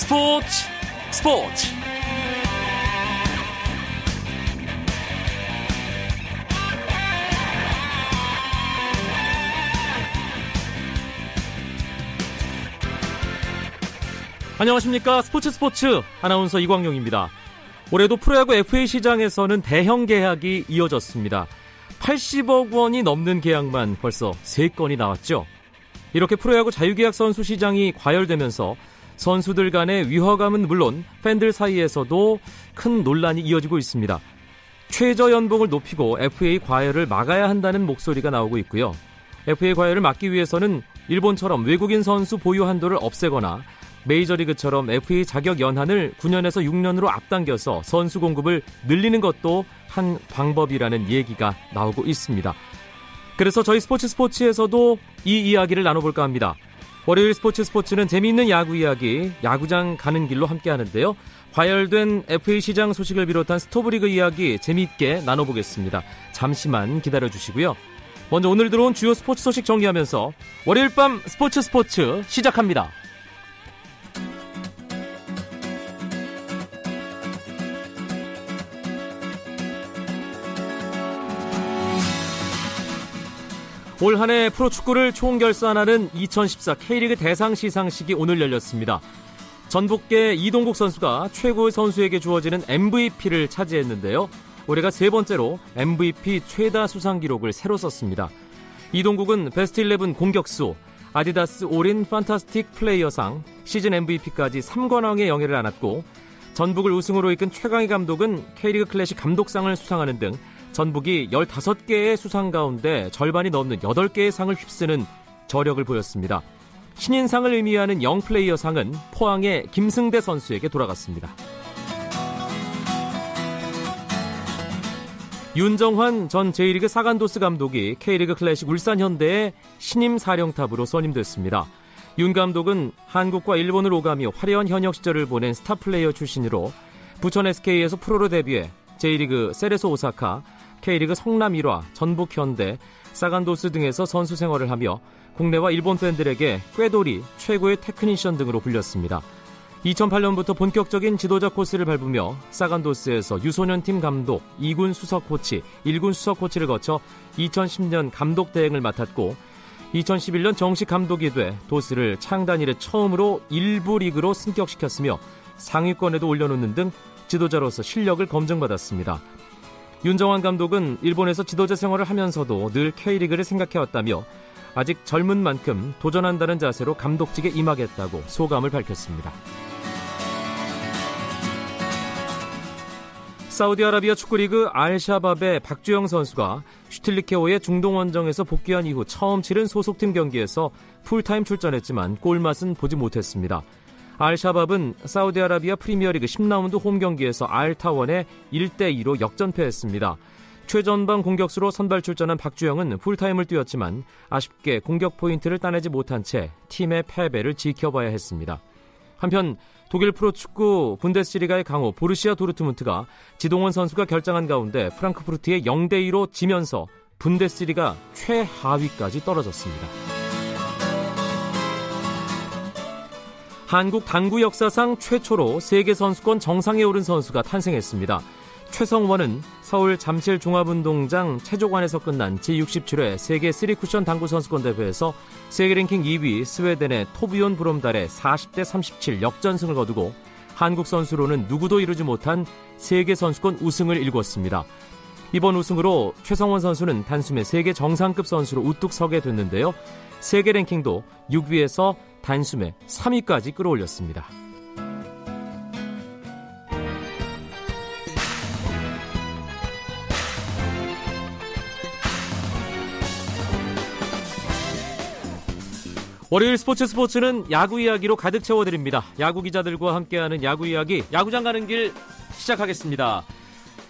스포츠 스포츠 안녕하십니까 스포츠 스포츠 아나운서 이광용입니다. 올해도 프로야구 FA 시장에서는 대형 계약이 이어졌습니다. 80억 원이 넘는 계약만 벌써 3건이 나왔죠. 이렇게 프로야구 자유계약 선수 시장이 과열되면서 선수들 간의 위화감은 물론 팬들 사이에서도 큰 논란이 이어지고 있습니다. 최저 연봉을 높이고 FA 과열을 막아야 한다는 목소리가 나오고 있고요. FA 과열을 막기 위해서는 일본처럼 외국인 선수 보유 한도를 없애거나 메이저리그처럼 FA 자격 연한을 9년에서 6년으로 앞당겨서 선수 공급을 늘리는 것도 한 방법이라는 얘기가 나오고 있습니다. 그래서 저희 스포츠 스포츠에서도 이 이야기를 나눠볼까 합니다. 월요일 스포츠 스포츠는 재미있는 야구 이야기, 야구장 가는 길로 함께 하는데요. 과열된 FA 시장 소식을 비롯한 스토브리그 이야기 재미있게 나눠보겠습니다. 잠시만 기다려주시고요. 먼저 오늘 들어온 주요 스포츠 소식 정리하면서 월요일 밤 스포츠 스포츠 시작합니다. 올 한 해 프로축구를 총결산하는 2014 K리그 대상 시상식이 오늘 열렸습니다. 전북계 이동국 선수가 최고의 선수에게 주어지는 MVP를 차지했는데요. 올해가 세 번째로 MVP 최다 수상 기록을 새로 썼습니다. 이동국은 베스트 11 공격수, 아디다스 올인 판타스틱 플레이어상, 시즌 MVP까지 3관왕의 영예를 안았고 전북을 우승으로 이끈 최강희 감독은 K리그 클래식 감독상을 수상하는 등 전북이 15개의 수상 가운데 절반이 넘는 8개의 상을 휩쓰는 저력을 보였습니다. 신인상을 의미하는 영플레이어 상은 포항의 김승대 선수에게 돌아갔습니다. 윤정환 전 제1리그 사간도스 감독이 K리그 클래식 울산현대의 신임 사령탑으로 선임됐습니다. 윤 감독은 한국과 일본을 오가며 화려한 현역 시절을 보낸 스타 플레이어 출신으로 부천 SK에서 프로로 데뷔해 J리그 세레소 오사카, K리그 성남 일화, 전북 현대, 사간도스 등에서 선수 생활을 하며 국내와 일본 팬들에게 꾀돌이, 최고의 테크니션 등으로 불렸습니다. 2008년부터 본격적인 지도자 코스를 밟으며 사간도스에서 유소년 팀 감독, 2군 수석 코치, 1군 수석 코치를 거쳐 2010년 감독 대행을 맡았고 2011년 정식 감독이 돼 도스를 창단 이래 처음으로 1부 리그로 승격시켰으며 상위권에도 올려놓는 등 지도자로서 실력을 검증받았습니다. 윤정환 감독은 일본에서 지도자 생활을 하면서도 늘 K리그를 생각해왔다며 아직 젊은 만큼 도전한다는 자세로 감독직에 임하겠다고 소감을 밝혔습니다. 사우디아라비아 축구리그 알샤밥의 박주영 선수가 슈틸리케오의 중동 원정에서 복귀한 이후 처음 치른 소속팀 경기에서 풀타임 출전했지만 골맛은 보지 못했습니다. 알샤밥은 사우디아라비아 프리미어리그 10라운드 홈 경기에서 알타원에 1대2로 역전패했습니다. 최전방 공격수로 선발 출전한 박주영은 풀타임을 뛰었지만 아쉽게 공격 포인트를 따내지 못한 채 팀의 패배를 지켜봐야 했습니다. 한편 독일 프로축구 분데스리가의 강호 보르시아 도르트문트가 지동원 선수가 결장한 가운데 프랑크푸르트에 0대 2로 지면서 분데스리가 최하위까지 떨어졌습니다. 한국 당구 역사상 최초로 세계 선수권 정상에 오른 선수가 탄생했습니다. 최성원은 서울 잠실 종합운동장 체조관에서 끝난 제67회 세계 3쿠션 당구 선수권 대회에서 세계 랭킹 2위 스웨덴의 토비온 브롬달의 40대 37 역전승을 거두고 한국 선수로는 누구도 이루지 못한 세계 선수권 우승을 일궜습니다. 이번 우승으로 최성원 선수는 단숨에 세계 정상급 선수로 우뚝 서게 됐는데요. 세계 랭킹도 6위에서 단숨에 3위까지 끌어올렸습니다. 월요일 스포츠 스포츠는 야구 이야기로 가득 채워드립니다. 야구 기자들과 함께하는 야구 이야기, 야구장 가는 길 시작하겠습니다.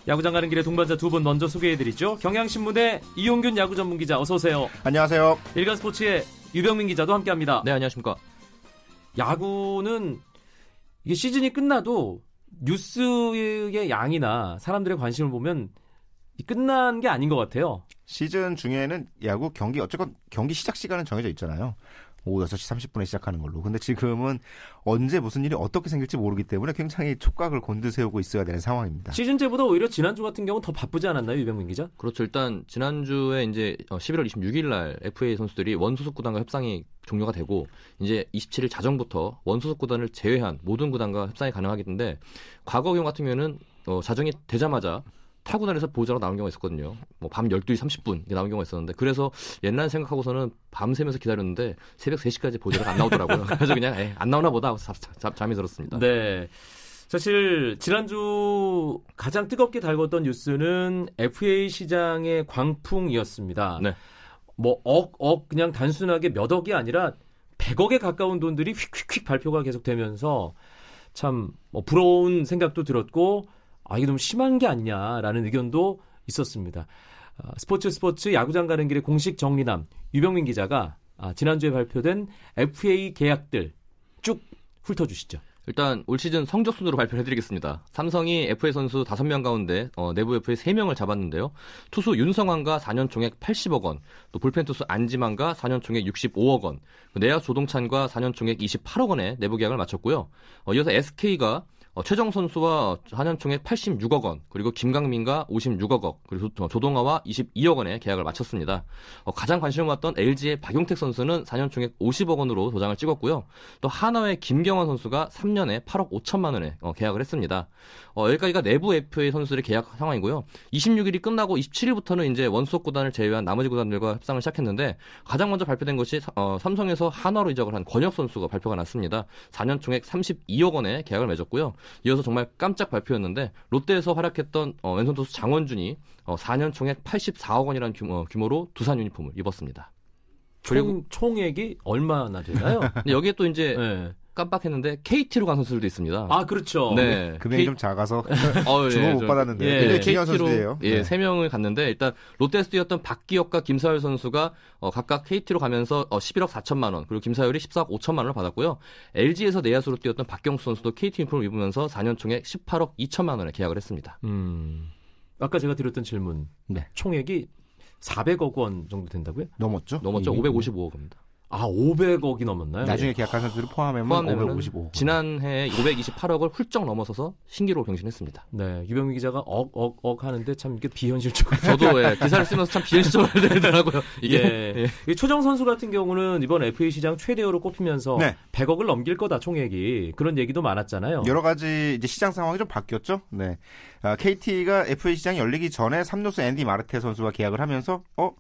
야구장 가는 길에 동반자 두 분 먼저 소개해드리죠. 경향신문의 이용균 야구 전문 기자 어서 오세요. 안녕하세요. 일간 스포츠의 유병민 기자도 함께합니다. 네, 안녕하십니까. 야구는 이게 시즌이 끝나도 뉴스의 양이나 사람들의 관심을 보면 끝난 게 아닌 것 같아요. 시즌 중에는 야구 경기 어쨌건 경기 시작 시간은 정해져 있잖아요. 오후 6시 30분에 시작하는 걸로. 근데 지금은 언제 무슨 일이 어떻게 생길지 모르기 때문에 굉장히 촉각을 곤두세우고 있어야 되는 상황입니다. 시즌제보다 오히려 지난주 같은 경우는 더 바쁘지 않았나요, 유병민 기자? 그렇죠. 일단 지난주에 이제 11월 26일 날 FA 선수들이 원소속 구단과 협상이 종료가 되고 이제 27일 자정부터 원소속 구단을 제외한 모든 구단과 협상이 가능하겠는데 과거 경우 같은 경우에는 어, 자정이 되자마자 타구단에서 보호자로 나온 경우가 있었거든요. 뭐 밤 12시 30분 나온 경우가 있었는데 그래서 옛날 생각하고서는 밤새면서 기다렸는데 새벽 3시까지 보호자가 안 나오더라고요. 그래서 그냥 에이, 안 나오나 보다 잠, 잠, 잠이 들었습니다. 네. 사실 지난주 가장 뜨겁게 달궜던 뉴스는 FA 시장의 광풍이었습니다. 네. 뭐 억, 억 그냥 단순하게 몇 억이 아니라 100억에 가까운 돈들이 휙휙휙 발표가 계속되면서 참 뭐 부러운 생각도 들었고 아 이게 너무 심한 게 아니냐라는 의견도 있었습니다. 아, 스포츠 스포츠 야구장 가는 길의 공식 정리남 유병민 기자가 아, 지난주에 발표된 FA 계약들 쭉 훑어주시죠. 일단 올 시즌 성적 순으로 발표를 해드리겠습니다. 삼성이 FA 선수 5명 가운데 어, 내부 FA 3명을 잡았는데요. 투수 윤성환과 4년 총액 80억 원, 또 불펜 투수 안지만과 4년 총액 65억 원, 내야 조동찬과 4년 총액 28억 원의 내부 계약을 마쳤고요. 어, 이어서 SK가 어, 최정 선수와 한현 총액 86억 원, 그리고 김강민과 56억 원, 그리고 조동아와 22억 원의 계약을 마쳤습니다. 어, 가장 관심을 모았던 LG의 박용택 선수는 4년 총액 50억 원으로 도장을 찍었고요. 또 하나의 김경원 선수가 3년에 8억 5천만 원에 어, 계약을 했습니다. 어, 여기까지가 내부 FA 선수들의 계약 상황이고요. 26일이 끝나고 27일부터는 이제 원속 구단을 제외한 나머지 구단들과 협상을 시작했는데 가장 먼저 발표된 것이 어, 삼성에서 한화로 이적을 한 권혁 선수가 발표가 났습니다. 4년 총액 32억 원의 계약을 맺었고요. 이어서 정말 깜짝 발표였는데 롯데에서 활약했던 어, 왼손 투수 장원준이 어, 4년 총액 84억 원이라는 규모, 규모로 두산 유니폼을 입었습니다. 총, 총액이 얼마나 되나요? 근데 여기에 또 이제 네. 깜빡했는데 KT로 간 선수들도 있습니다. 아 그렇죠. 네, 금액이 K... 좀 작아서 어, 예, 주고 못 받았는데 예, KT로 선수예요. 예, 세 명을 갔는데 일단 롯데에서 뛰었던 박기혁과 김사율 선수가 어, 각각 KT로 가면서 어, 11억 4천만 원 그리고 김사율이 14억 5천만 원을 받았고요. LG에서 내야수로 뛰었던 박경수 선수도 KT 유니폼을 입으면서 4년 총액 18억 2천만 원에 계약을 했습니다. 음, 아까 제가 드렸던 질문, 네. 총액이 400억 원 정도 된다고요? 넘었죠? 넘었죠. 555억 원입니다. 아, 500억이 넘었나요? 나중에 계약한 선수를 포함하면 555. 지난해 528억을 훌쩍 넘어서서 신기로 경신했습니다. 네, 유병민 기자가 억, 억, 억 하는데 참 이게 비현실적으로. 저도 예, 기사를 쓰면서 참 비현실적으로 되더라고요. 이게. 예. 예. 초정 선수 같은 경우는 이번 FA 시장 최대어로 꼽히면서 네. 100억을 넘길 거다 총액이 그런 얘기도 많았잖아요. 여러 가지 이제 시장 상황이 좀 바뀌었죠. 네. 아, KT가 FA 시장이 열리기 전에 3루수 앤디 마르테 선수와 계약을 하면서 어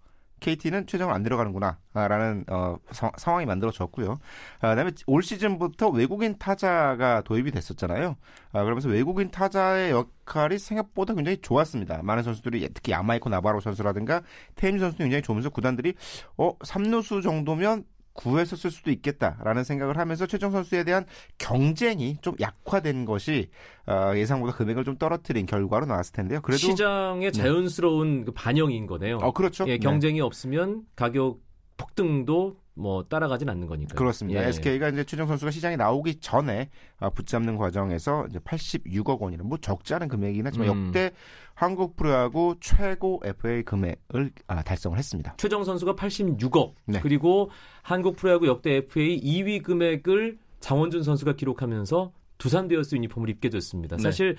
KT는 최종을 안 들어가는구나라는 어, 사, 상황이 만들어졌고요. 아, 그다음에 올 시즌부터 외국인 타자가 도입이 됐었잖아요. 아, 그러면서 외국인 타자의 역할이 생각보다 굉장히 좋았습니다. 많은 선수들이 특히 야마이코 나바로 선수라든가 테임 선수도 굉장히 좋으면서 구단들이 어 3루수 정도면 구해서 쓸 수도 있겠다라는 생각을 하면서 최정 선수에 대한 경쟁이 좀 약화된 것이 어, 예상보다 금액을 좀 떨어뜨린 결과로 나왔을 텐데요. 그래도 시장의 네. 자연스러운 네. 반영인 거네요. 어, 그렇죠. 예, 경쟁이 네. 없으면 가격 폭등도 뭐 따라가진 않는 거니까. 그렇습니다. 예. SK가 이제 최정 선수가 시장에 나오기 전에 어, 붙잡는 과정에서 이제 86억 원이라는 뭐 적지 않은 금액이긴 하지만 음. 역대 한국 프로야구 최고 FA 금액을 아, 달성을 했습니다. 최정 선수가 86억 네. 그리고 한국 프로야구 역대 FA 2위 금액을 장원준 선수가 기록하면서 두산 베어스 유니폼을 입게 됐습니다. 네. 사실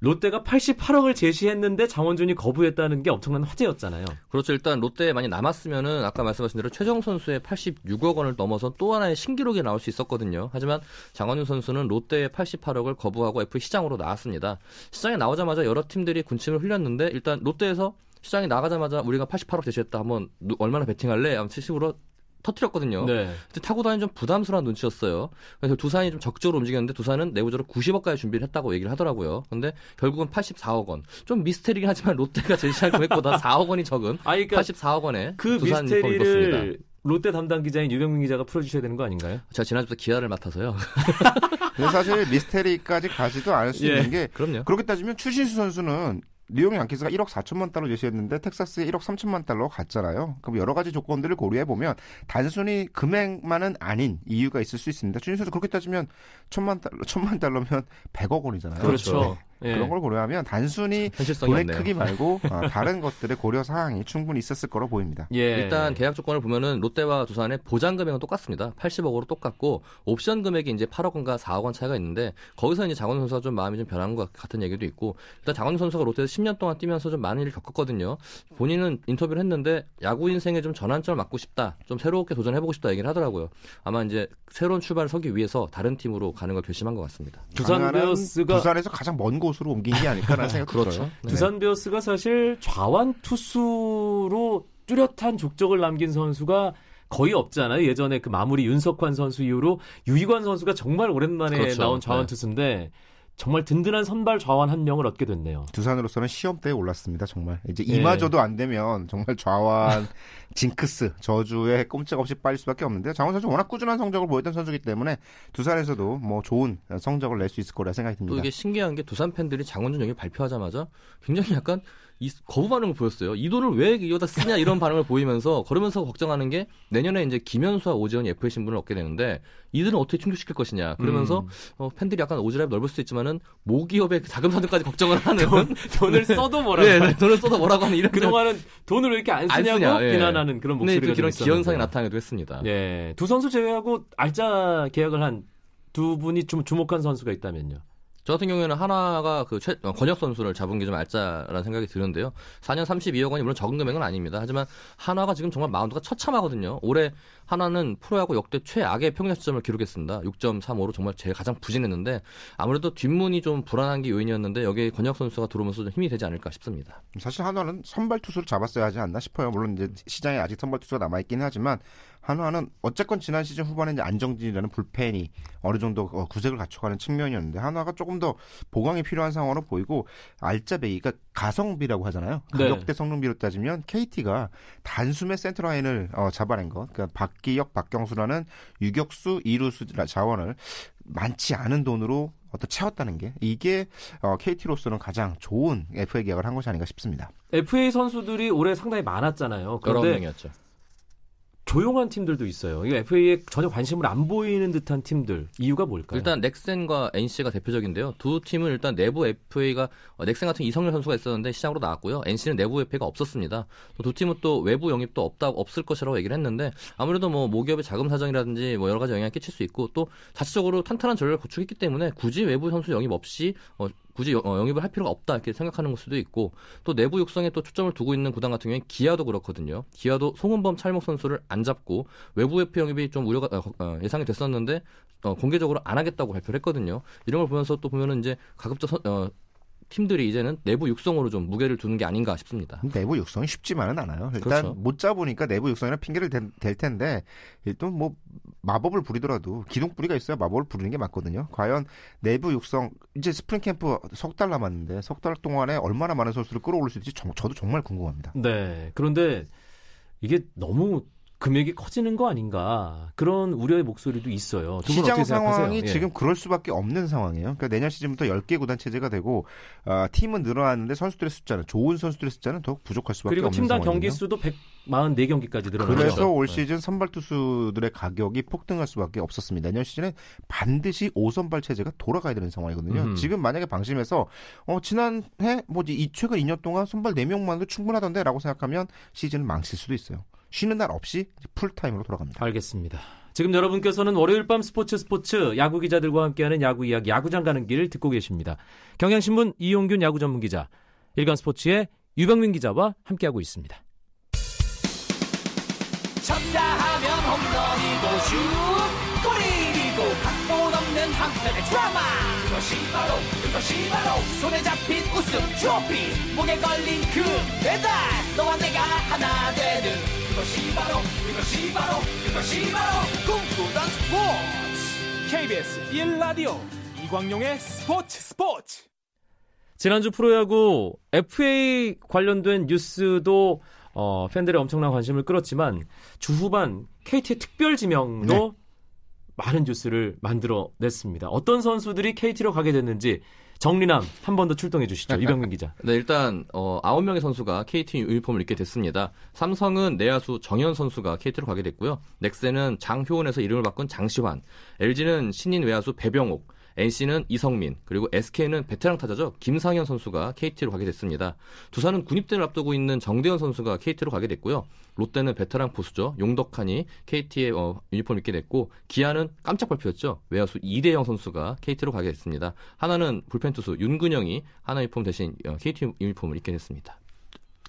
롯데가 88억을 제시했는데 장원준이 거부했다는 게 엄청난 화제였잖아요. 그렇죠. 일단 롯데에 많이 남았으면은 아까 말씀하신 대로 최정 선수의 86억 원을 넘어서 또 하나의 신기록이 나올 수 있었거든요. 하지만 장원준 선수는 롯데의 88억을 거부하고 F 시장으로 나왔습니다. 시장에 나오자마자 여러 팀들이 군침을 흘렸는데 일단 롯데에서 시장에 나가자마자 우리가 88억 제시했다. 한번 얼마나 베팅할래? 아무튼 식으로 터트렸거든요. 네. 근데 타고 다니는 좀 부담스러운 눈치였어요. 그래서 두산이 좀 적극적으로 움직였는데 두산은 내부적으로 90억까지 준비를 했다고 얘기를 하더라고요. 근데 결국은 84억 원. 좀 미스테리긴 하지만 롯데가 제시한 금액보다 4억 원이 적은 아, 그러니까 84억 원에 그 두산 미스테리를 롯데 담당 기자인 유병민 기자가 풀어주셔야 되는 거 아닌가요? 제가 지난주부터 기아를 맡아서요. 사실 미스테리까지 가지도 않을 수 예, 있는 게 그럼요. 그렇게 따지면 추신수 선수는 뉴욕 양키스가 1억 4천만 달러 제시했는데 텍사스에 1억 3천만 달러 갔잖아요. 그럼 여러 가지 조건들을 고려해 보면 단순히 금액만은 아닌 이유가 있을 수 있습니다. 추신수 선수 그렇게 따지면 천만 달러, 천만 달러면 100억 원이잖아요. 그렇죠. 예. 그런 걸 고려하면 단순히 현실성이 돈의 없네요. 크기 말고 어, 다른 것들의 고려 사항이 충분히 있었을 거로 보입니다. 예. 일단 계약 조건을 보면은 롯데와 두산의 보장 금액은 똑같습니다. 80억으로 똑같고 옵션 금액이 이제 8억 원과 4억 원 차이가 있는데 거기서 이제 장원준 선수가 좀 마음이 좀 변한 것 같은 얘기도 있고 일단 장원준 선수가 롯데에서 10년 동안 뛰면서 좀 많은 일을 겪었거든요. 본인은 인터뷰를 했는데 야구 인생에 좀 전환점을 맞고 싶다, 좀 새롭게 도전해보고 싶다 얘기를 하더라고요. 아마 이제 새로운 출발을 서기 위해서 다른 팀으로 가는 걸 결심한 것 같습니다. 두산 베어스가 두산에서 가장 먼곳 으로 옮긴 게 아닐까라는 생각이 그렇죠. 들어요. 네. 두산 베어스가 사실 좌완 투수로 뚜렷한 족적을 남긴 선수가 거의 없잖아요. 예전에 그 마무리 윤석환 선수 이후로 유희관 선수가 정말 오랜만에 그렇죠. 나온 좌완 네. 투수인데 정말 든든한 선발 좌완 한 명을 얻게 됐네요. 두산으로서는 시험대에 올랐습니다. 정말 이제 예. 이마저도 안 되면 정말 좌완 징크스 저주에 꼼짝없이 빠질 수밖에 없는데 장원 선수 워낙 꾸준한 성적을 보였던 선수이기 때문에 두산에서도 뭐 좋은 성적을 낼 수 있을 거라 생각이 또 듭니다. 이게 신기한 게 두산 팬들이 장원준 영입 발표하자마자 굉장히 약간 이 거부 반응을 보였어요. 이 돈을 왜 이거다 쓰냐 이런 반응을 보이면서 그러면서 걱정하는 게 내년에 이제 김현수와 오재원이 FA 신분을 얻게 되는데 이들은 어떻게 충족시킬 것이냐. 그러면서 음. 어, 팬들이 약간 오지랖 넓을 수 있지만은 모기업의 그 자금 사정까지 걱정을 하는 돈을 써도 뭐라고 네, 네, 돈을 쏟아 뭐라고 하는 이런 그동안은 돈을 왜 이렇게 안안 쓰냐고 쓰냐, 예. 비난하는 그런 근데 목소리가 또 이런 좀 기현상이. 나타나기도 했습니다. 예, 두 선수 제외하고 알짜 계약을 한 두 분이 좀 주목한 선수가 있다면요. 저 같은 경우에는 하나가 그 최, 어, 권혁 선수를 잡은 게 좀 알짜라는 생각이 드는데요. 4년 32억 원이 물론 적은 금액은 아닙니다. 하지만 하나가 지금 정말 마운드가 처참하거든요. 올해 하나는 프로야구 역대 최악의 평균 시점을 기록했습니다. 6.35로 정말 제일 가장 부진했는데 아무래도 뒷문이 좀 불안한 게 요인이었는데 여기에 권혁 선수가 들어오면서 좀 힘이 되지 않을까 싶습니다. 사실 한화는 선발 투수를 잡았어야 하지 않나 싶어요. 물론 이제 시장에 아직 선발 투수가 남아 있긴 하지만 한화는 어쨌건 지난 시즌 후반에 이제 안정진이라는 불펜이 어느 정도 어, 구색을 갖춰가는 측면이었는데 한화가 조금 더 보강이 필요한 상황으로 보이고 알짜배기, 그러니까 가성비라고 하잖아요. 네. 가격대 성능비로 따지면 KT가 단숨에 센터라인을 어, 잡아낸 것, 그러니까 박기혁, 박경수라는 유격수, 이루수 자원을 많지 않은 돈으로 어떤 채웠다는 게 이게 어, KT로서는 가장 좋은 FA 계약을 한 것이 아닌가 싶습니다. FA 선수들이 올해 상당히 많았잖아요. 여러 그런데 명이었죠. 조용한 팀들도 있어요. 이 FA에 전혀 관심을 안 보이는 듯한 팀들 이유가 뭘까요? 일단 넥센과 NC가 대표적인데요. 두 팀은 일단 내부 FA가 어, 넥센 같은 이성열 선수가 있었는데 시장으로 나왔고요. NC는 내부 FA가 없었습니다. 또 두 팀은 또 외부 영입도 없다 없을 것이라고 얘기를 했는데 아무래도 뭐 모기업의 자금 사정이라든지 뭐 여러 가지 영향을 끼칠 수 있고 또 자체적으로 탄탄한 전략을 구축했기 때문에 굳이 외부 선수 영입 없이 어, 굳이 여- 어, 영입을 할 필요가 없다 이렇게 생각하는 걸 수도 있고 또 내부 육성에 또 초점을 두고 있는 구단 같은 경우에 기아도 그렇거든요. 기아도 송은범 찰목 선수를 안 잡고 외부 FA 영입이 좀 우려가 어, 어, 예상이 됐었는데 어, 공개적으로 안 하겠다고 발표를 했거든요. 이런 걸 보면서 또 보면은 이제 가급적 선- 어, 팀들이 이제는 내부 육성으로 좀 무게를 두는 게 아닌가 싶습니다. 내부 육성이 쉽지만은 않아요. 일단 그렇죠. 못 잡으니까 내부 육성이나 핑계를 댈, 댈 텐데 일단 뭐 마법을 부리더라도 기둥 뿌리가 있어야 마법을 부리는 게 맞거든요. 과연 내부 육성 이제 스프링 캠프 석 달 남았는데 석 달 동안에 얼마나 많은 선수를 끌어올릴 수 있을지 정- 저도 정말 궁금합니다. 네. 그런데 이게 너무 금액이 커지는 거 아닌가 그런 우려의 목소리도 있어요. 시장? 상황이 예. 지금 그럴 수밖에 없는 상황이에요. 그러니까 내년 시즌부터 10개 구단 체제가 되고 아, 팀은 늘어났는데 선수들의 숫자는 좋은 선수들의 숫자는 더욱 부족할 수밖에 그리고 없는 팀당 상황이거든요. 경기 수도 144경기까지 늘어나죠. 그래서 올 네. 시즌 선발 투수들의 가격이 폭등할 수밖에 없었습니다. 내년 시즌에 반드시 5선발 체제가 돌아가야 되는 상황이거든요. 음. 지금 만약에 방심해서 어 지난해 뭐지 이 최근 2년 동안 선발 4명만도 충분하던데라고 생각하면 시즌을 망칠 수도 있어요. 쉬는 날 없이 풀타임으로 돌아갑니다. 알겠습니다. 지금 여러분께서는 월요일 밤 스포츠 스포츠 야구 기자들과 함께하는 야구 이야기 야구장 가는 길 듣고 계십니다. 경향신문 이용균 야구 전문 기자, 일간 스포츠의 유병민 기자와 함께하고 있습니다. 쳤다 하면 홈런이고 슛 한편의 드라마. 그것이 바로 그것이 바로 손에 잡힌 우승 트로피. 목에 걸린 그 배달 너와 내가 하나 되는. 그것이 바로 그것이 바로 그것이 바로 꿈꾸던 스포츠. KBS 1라디오 이광용의 스포츠 스포츠. 지난주 프로야구 FA 관련된 뉴스도 어, 팬들의 엄청난 관심을 끌었지만 주 후반 KT의 특별 지명도 네. 많은 뉴스를 만들어냈습니다. 어떤 선수들이 KT로 가게 됐는지 정리남 한 번 더 출동해 주시죠. 이병민 기자. 네, 일단 어, 9명의 선수가 KT 유니폼을 입게 됐습니다. 삼성은 내야수 정현 선수가 KT로 가게 됐고요. 넥센은 장효원에서 이름을 바꾼 장시환, LG는 신인 외야수 배병옥, NC는 이성민, 그리고 SK는 베테랑 타자죠. 김상현 선수가 KT로 가게 됐습니다. 두산은 군입대를 앞두고 있는 정대현 선수가 KT로 가게 됐고요. 롯데는 베테랑 포수죠. 용덕한이 KT의 어, 유니폼을 입게 됐고 기아는 깜짝 발표였죠. 외야수 이대영 선수가 KT로 가게 됐습니다. 하나는 불펜 투수 윤근영이 하나 유니폼 대신 어, KT 유니폼을 입게 됐습니다.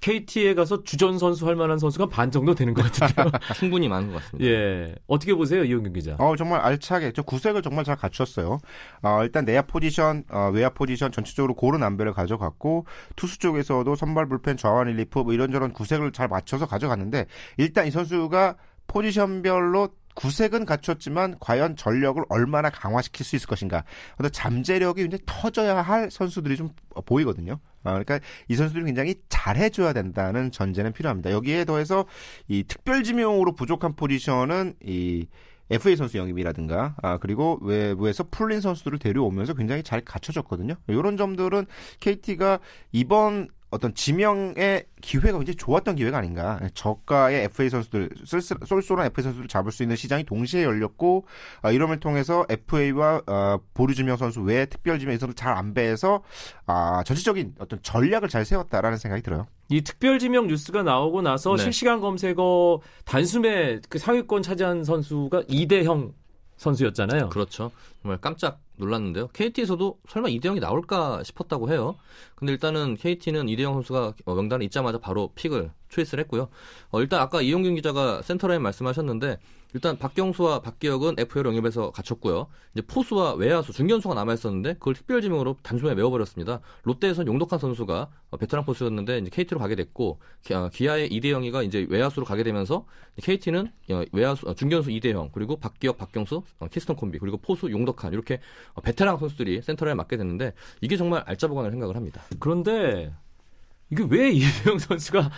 KT에 가서 주전 선수 할 만한 선수가 반 정도 되는 것 같은데요. 충분히 많은 것 같습니다. 예. 어떻게 보세요, 이용균 기자? 어, 정말 알차게, 저 구색을 정말 잘 갖췄어요. 어, 일단 내야 포지션, 어, 외야 포지션 전체적으로 고른 안배를 가져갔고, 투수 쪽에서도 선발 불펜, 좌완 릴리프, 뭐 이런저런 구색을 잘 맞춰서 가져갔는데, 일단 이 선수가 포지션별로 구색은 갖췄지만 과연 전력을 얼마나 강화시킬 수 있을 것인가. 어떤 잠재력이 굉장히 터져야 할 선수들이 좀 보이거든요. 아, 그러니까 이 선수들이 굉장히 잘해줘야 된다는 전제는 필요합니다. 여기에 더해서 이 특별 지명으로 부족한 포지션은 이 FA 선수 영입이라든가 아 그리고 외부에서 풀린 선수들을 데려오면서 굉장히 잘 갖춰졌거든요. 이런 점들은 KT가 이번 어떤 지명의 기회가 굉장히 좋았던 기회가 아닌가. 저가의 FA 선수들, 쏠쏠한 FA 선수를 잡을 수 있는 시장이 동시에 열렸고, 어, 이름을 통해서 FA와 어, 보류 지명 선수 외에 특별 지명 선수 잘 안 배해서 아, 전체적인 어떤 전략을 잘 세웠다라는 생각이 들어요. 이 특별 지명 뉴스가 나오고 나서 네. 실시간 검색어 단숨에 그 상위권 차지한 선수가 이대형 선수였잖아요. 그렇죠. 정말 깜짝 놀랐는데요. KT에서도 설마 이대영이 나올까 싶었다고 해요. 근데 일단은 KT는 이대영 선수가 어, 명단에 있자마자 바로 픽을 초이스를 했고요. 어, 일단 아까 이용균 기자가 센터라인 말씀하셨는데 일단 박경수와 박기혁은 FA로 영입해서 갖췄고요. 이제 포수와 외야수, 중견수가 남아 있었는데 그걸 특별 지명으로 단숨에 메워버렸습니다. 롯데에서는 용덕한 선수가 어, 베테랑 포수였는데 이제 KT로 가게 됐고 기- 어, 기아의 이대형이가 이제 외야수로 가게 되면서 KT는 어, 외야수 어, 중견수 이대형 그리고 박기혁, 박경수, 어, 키스톤 콤비 그리고 포수 용덕한 이렇게 어, 베테랑 선수들이 센터라인 맡게 됐는데 이게 정말 알짜 보강을 생각을 합니다. 그런데 이게 왜 이대형 선수가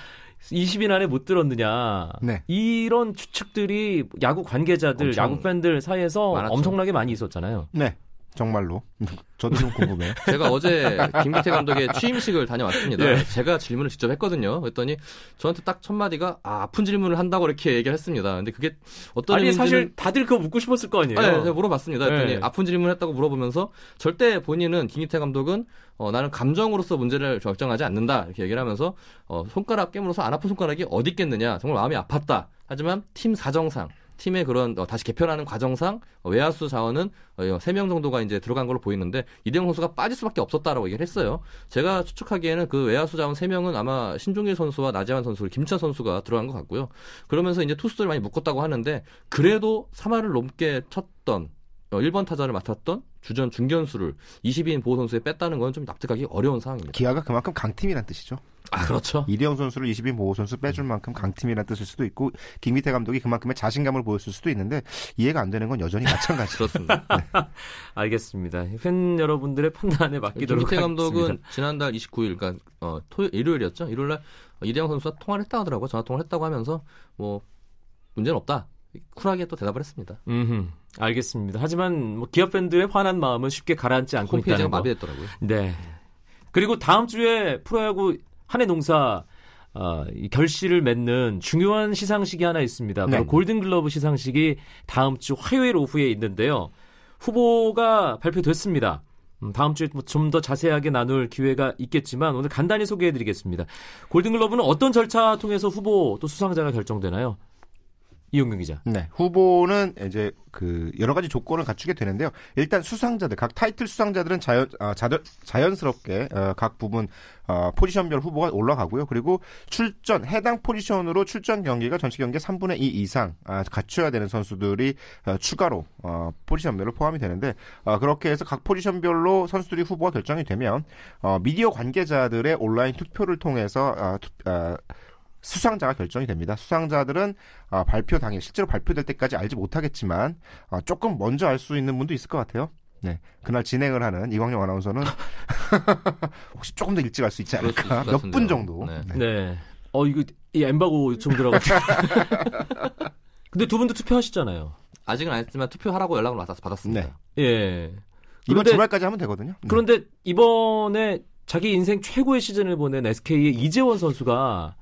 20인 안에 못 들었느냐. 네. 이런 추측들이 야구 관계자들, 야구 팬들 사이에서 많았죠. 엄청나게 많이 있었잖아요. 네. 정말로. 저도 좀 궁금해요. 제가 어제 김기태 감독의 취임식을 다녀왔습니다. 예. 제가 질문을 직접 했거든요. 그랬더니 저한테 딱 첫 마디가 아, 아픈 질문을 한다고 이렇게 얘기를 했습니다. 근데 그게 어떤 아니 의미인지는 사실 다들 그거 묻고 싶었을 거 아니에요. 아, 네, 제가 물어봤습니다. 그랬더니 네. 아픈 질문을 했다고 물어보면서 절대 본인은 김기태 감독은 어, 나는 감정으로서 문제를 결정하지 않는다 이렇게 얘기를 하면서 어, 손가락 깨물어서 안 아픈 손가락이 어디 있겠느냐 정말 마음이 아팠다. 하지만 팀 사정상 팀의 그런 어, 다시 개편하는 과정상 어, 외야수 자원은 어, 3명 정도가 이제 들어간 걸로 보이는데 이대영 선수가 빠질 수밖에 없었다라고 얘기를 했어요. 제가 추측하기에는 그 외야수 자원 3명은 아마 신종일 선수와 나재환 선수, 김천 선수가 들어간 것 같고요. 그러면서 이제 투수들 많이 묶었다고 하는데 그래도 3할을 넘게 쳤던 어, 1번 타자를 맡았던 주전 중견수를 20인 보호 선수에 뺐다는 건 좀 납득하기 어려운 상황입니다. 기아가 그만큼 강팀이란 뜻이죠. 아 그렇죠. 이대영 선수를 20인 보호 선수 빼줄 만큼 강팀이란 뜻일 수도 있고 김기태 감독이 그만큼의 자신감을 보였을 수도 있는데 이해가 안 되는 건 여전히 마찬가지죠. 그렇습니다. 알겠습니다. 팬 여러분들의 판단에 맡기도록 김기태 하겠습니다. 감독은 지난달 29일, 그러니까 어, 토요 일요일이었죠. 일요일날 이대영 선수와 통화를 했다 하더라고요. 전화 통화를 했다고 하면서 뭐 문제는 없다. 쿨하게 또 대답을 했습니다. 음흠, 알겠습니다. 하지만 뭐 기업 팬들의 화난 마음은 쉽게 가라앉지 않고 홈페이지가 있다는 거. 마비됐더라고요. 네. 그리고 다음 주에 프로야구 한해 농사 어, 이 결실을 맺는 중요한 시상식이 하나 있습니다. 바로 네. 골든글러브 시상식이 다음 주 화요일 오후에 있는데요. 후보가 발표됐습니다. 음, 다음 주에 좀 더 자세하게 나눌 기회가 있겠지만 오늘 간단히 소개해드리겠습니다. 골든글러브는 어떤 절차 통해서 후보 또 수상자가 결정되나요? 이용경 기자. 네, 후보는 이제 그 여러 가지 조건을 갖추게 되는데요. 일단 수상자들 각 타이틀 수상자들은 자연 아, 자들, 자연스럽게 어, 각 부분 어, 포지션별 후보가 올라가고요. 그리고 출전 해당 포지션으로 출전 경기가 전체 경기의 3분의 2 이상 아, 갖춰야 되는 선수들이 어, 추가로 어, 포지션별로 포함이 되는데 어, 그렇게 해서 각 포지션별로 선수들이 후보가 결정이 되면 어, 미디어 관계자들의 온라인 투표를 통해서 어, 투, 어, 수상자가 결정이 됩니다. 수상자들은 아, 발표 당일 실제로 발표될 때까지 알지 못하겠지만 아, 조금 먼저 알 수 있는 분도 있을 것 같아요. 네, 그날 진행을 하는 이광용 아나운서는 혹시 조금 더 일찍 알 수 있지 않을까? 몇 분. 정도. 네. 네. 네. 어 이거 이 엠바고 요청 들어가지고. 근데 두 분도 투표하셨잖아요. 아직은 안 했지만 투표하라고 연락을 받았, 받았습니다. 네. 예. 이번 그런데- 주말까지 하면 되거든요. 네. 그런데 이번에 자기 인생 최고의 시즌을 보낸 SK의 이재원 선수가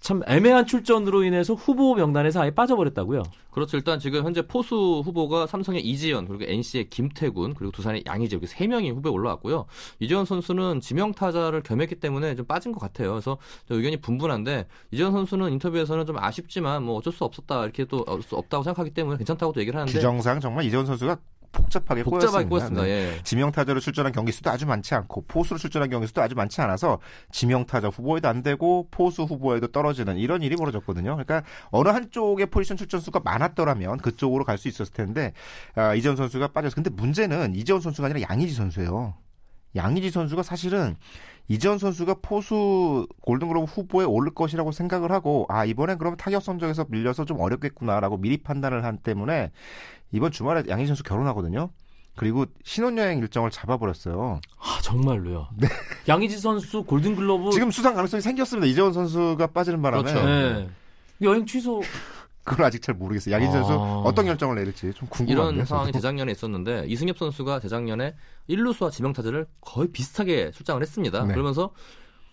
참 애매한 출전으로 인해서 후보 명단에서 아예 빠져버렸다고요. 그렇죠. 일단 지금 현재 포수 후보가 삼성의 이지연 그리고 NC의 김태군 그리고 두산의 양의재 이렇게 세 명이 후보에 올라왔고요. 이지연 선수는 지명 타자를 겸했기 때문에 좀 빠진 것 같아요. 그래서 의견이 분분한데 이지연 선수는 인터뷰에서는 좀 아쉽지만 뭐 어쩔 수 없었다 이렇게 또 어쩔 수 없다고 생각하기 때문에 괜찮다고 또 얘기를 하는데 규정상 정말 이재원 선수가 복잡하게 복잡하게 꼬였습니다. 꼬였습니다. 네. 예. 지명 타자로 출전한 경기 수도 아주 많지 않고 포수로 출전한 경기 수도 아주 많지 않아서 지명 타자 후보에도 안 되고 포수 후보에도 떨어지는 이런 일이 벌어졌거든요. 그러니까 어느 한쪽의 포지션 출전 수가 많았더라면 그쪽으로 갈 수 있었을 텐데 아, 이재원 선수가 빠져서 근데 문제는 이재원 선수가 아니라 양의지 선수예요. 양의지 선수가 사실은 이재원 선수가 포수 골든글러브 후보에 오를 것이라고 생각을 하고 아 이번엔 그러면 타격 성적에서 밀려서 좀 어렵겠구나라고 미리 판단을 한 때문에 이번 주말에 양의지 선수 결혼하거든요. 그리고 신혼여행 일정을 잡아버렸어요. 아 정말로요. 양의지 선수 골든글러브 지금 수상 가능성이 생겼습니다. 이재원 선수가 빠지는 바람에 그렇죠. 네. 여행 취소 그걸 아직 잘 모르겠어요. 양의지 선수 아. 어떤 결정을 내릴지 좀 궁금한데요. 이런 상황이. 재작년에 있었는데 이승엽 선수가 재작년에 1루수와 지명타자를 거의 비슷하게 출장을 했습니다. 네. 그러면서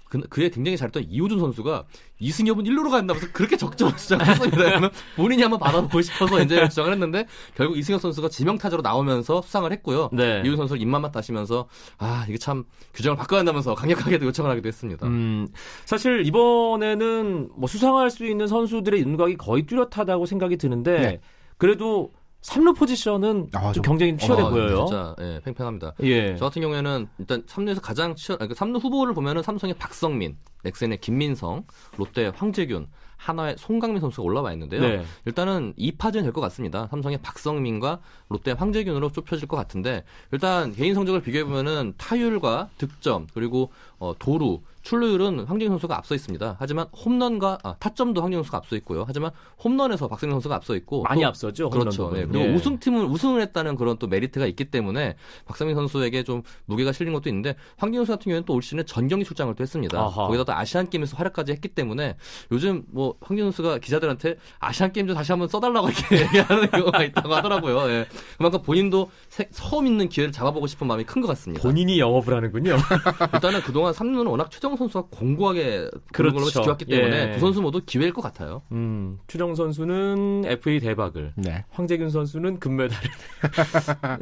그, 그에 굉장히 잘했던 이호준 선수가 이승엽은 1루로 간다면서 그렇게 적절한 주장을 했습니다. 본인이 한번 받아보고 싶어서 이제 주장을 했는데 결국 이승엽 선수가 지명타자로 나오면서 수상을 했고요. 네. 이호준 선수를 입맛만 따시면서 아 이게 참 규정을 바꿔야 한다면서 강력하게 요청을 하기도 했습니다. 음, 사실 이번에는 뭐 수상할 수 있는 선수들의 윤곽이 거의 뚜렷하다고 생각이 드는데 네. 그래도 3루 포지션은 아, 좀 좀- 경쟁이 치열해 어, 보여요. 진짜 예, 팽팽합니다. 예. 저 같은 경우에는 일단 3루에서 가장 치열, 아니, 그 3루 후보를 보면은 삼성의 박성민, 넥센의 김민성, 롯데 황재균, 하나의 송강민 선수가 올라와 있는데요. 네. 일단은 2파전이 될 것 같습니다. 삼성의 박성민과 롯데 황재균으로 좁혀질 것 같은데 일단 개인 성적을 비교해 보면은 타율과 득점 그리고 어, 도루 출루율은 황재균 선수가 앞서 있습니다. 하지만 홈런과 아, 타점도 황재균 선수가 앞서 있고요. 하지만 홈런에서 박석민 선수가 앞서 있고 많이 또 앞서죠. 그렇죠. 네. 그리고 예. 우승팀을 우승을 했다는 그런 또 메리트가 있기 때문에 박석민 선수에게 좀 무게가 실린 것도 있는데 황재균 선수 같은 경우에는 또 올 시즌에 전경기 출장을 또 했습니다. 아하. 거기다 또 아시안 게임에서 활약까지 했기 때문에 요즘 뭐 황재균 선수가 기자들한테 아시안 게임 좀 다시 한번 써달라고 이렇게 얘기하는 경우가 있다고 하더라고요. 예. 그만큼 본인도 새- 처음 있는 기회를 잡아보고 싶은 마음이 큰 것 같습니다. 본인이 영업을 하는군요. 일단은 그동안 3루는 워낙 최정 선수가 공고하게 그런 걸로 그렇죠. 지켜왔기 때문에 예. 두 선수 모두 기회일 것 같아요. 음, 최정 선수는 FA 대박을, 네. 황재균 선수는 금메달을.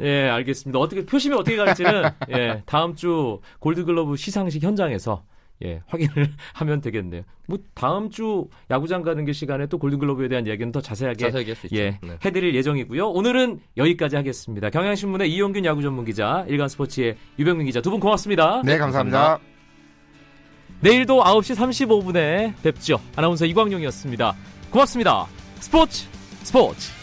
예, 알겠습니다. 어떻게 표심이 어떻게 갈지는 예, 다음 주 골드글러브 시상식 현장에서 예, 확인을 하면 되겠네요. 뭐 다음 주 야구장 가는 게 시간에 또 골든글러브에 대한 얘기는 더 자세하게 있죠. 예, 네. 해드릴 예정이고요. 오늘은 여기까지 하겠습니다. 경향신문의 이용균 야구 전문 기자, 일간스포츠의 유병민 기자 두 분 고맙습니다. 네, 감사합니다. 내일도 9시 35분에 뵙죠. 아나운서 이광용이었습니다. 고맙습니다. 스포츠 스포츠